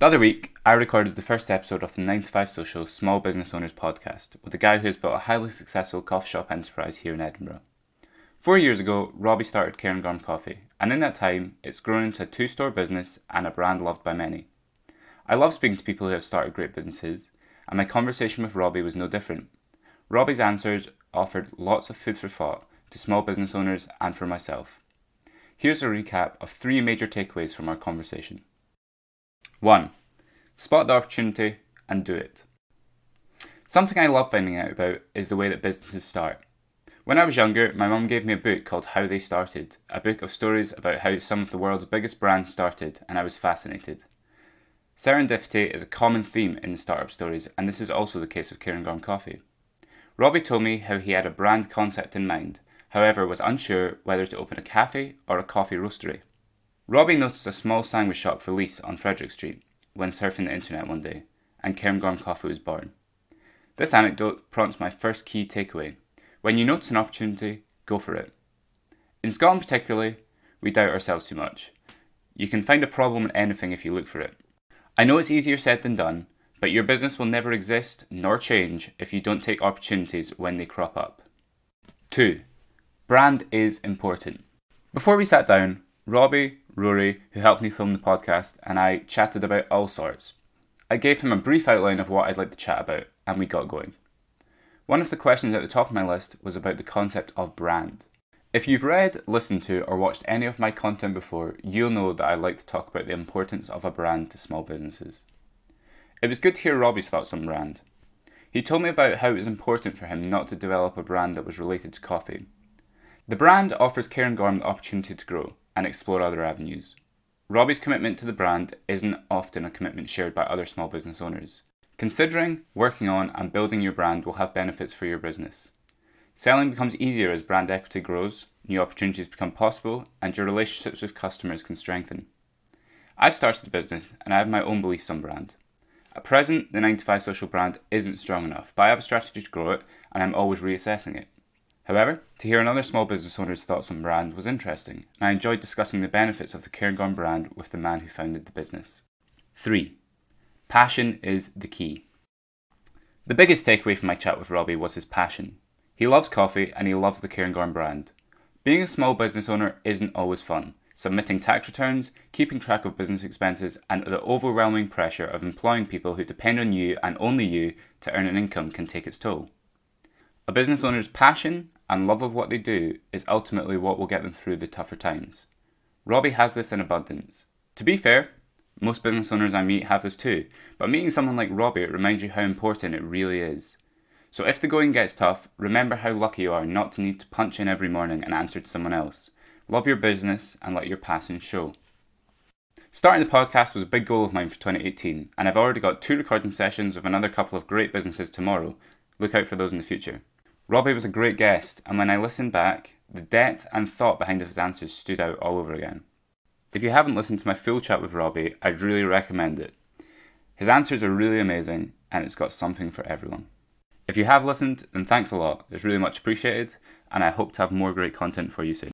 The other week, I recorded the first episode of the 9 to 5 Social Small Business Owners podcast with a guy who has built a highly successful coffee shop enterprise here in Edinburgh. Four years ago, Robbie started Cairngorm Coffee, and in that time, it's grown into a two store business and a brand loved by many. I love speaking to people who have started great businesses, and my conversation with Robbie was no different. Robbie's answers offered lots of food for thought to small business owners and for myself. Here's a recap of three major takeaways from our conversation. 1. Spot the opportunity and do it. Something I love finding out about is the way that businesses start. When I was younger, my mum gave me a book called How They Started, a book of stories about how some of the world's biggest brands started, and I was fascinated. Serendipity is a common theme in startup stories, and this is also the case with Cairngorm Coffee. Robbie told me how he had a brand concept in mind, however, was unsure whether to open a cafe or a coffee roastery. Robbie noticed a small sandwich shop for lease on Frederick Street when surfing the internet one day, and Cairngorm Coffee was born. This anecdote prompts my first key takeaway. When you notice an opportunity, go for it. In Scotland, particularly, we doubt ourselves too much. You can find a problem in anything if you look for it. I know it's easier said than done, but your business will never exist nor change if you don't take opportunities when they crop up. 2. Brand is important. Before we sat down, Robbie, Rory, who helped me film the podcast, and I chatted about all sorts. I gave him a brief outline of what I'd like to chat about, and we got going. One of the questions at the top of my list was about the concept of brand. If you've read, listened to, or watched any of my content before, you'll know that I like to talk about the importance of a brand to small businesses. It was good to hear Robbie's thoughts on brand. He told me about how it was important for him not to develop a brand that was related to coffee. The brand offers Cairngorm the opportunity to grow, and explore other avenues. Robbie's commitment to the brand isn't often a commitment shared by other small business owners. Considering, working on, and building your brand will have benefits for your business. Selling becomes easier as brand equity grows, new opportunities become possible, and your relationships with customers can strengthen. I've started a business and I have my own beliefs on brand. At present, the 9 to 5 social brand isn't strong enough, but I have a strategy to grow it and I'm always reassessing it. However, to hear another small business owner's thoughts on brand was interesting, and I enjoyed discussing the benefits of the Cairngorm brand with the man who founded the business. 3. Passion is the key. The biggest takeaway from my chat with Robbie was his passion. He loves coffee and he loves the Cairngorm brand. Being a small business owner isn't always fun. Submitting tax returns, keeping track of business expenses, and the overwhelming pressure of employing people who depend on you and only you to earn an income can take its toll. A business owner's passion and love of what they do is ultimately what will get them through the tougher times. Robbie has this in abundance. To be fair, most business owners I meet have this too, but meeting someone like Robbie reminds you how important it really is. So if the going gets tough, remember how lucky you are not to need to punch in every morning and answer to someone else. Love your business and let your passion show. Starting the podcast was a big goal of mine for 2018, and I've already got two recording sessions with another couple of great businesses tomorrow. Look out for those in the future. Robbie was a great guest, and when I listened back, the depth and thought behind his answers stood out all over again. If you haven't listened to my full chat with Robbie, I'd really recommend it. His answers are really amazing, and it's got something for everyone. If you have listened, then thanks a lot. It's really much appreciated, and I hope to have more great content for you soon.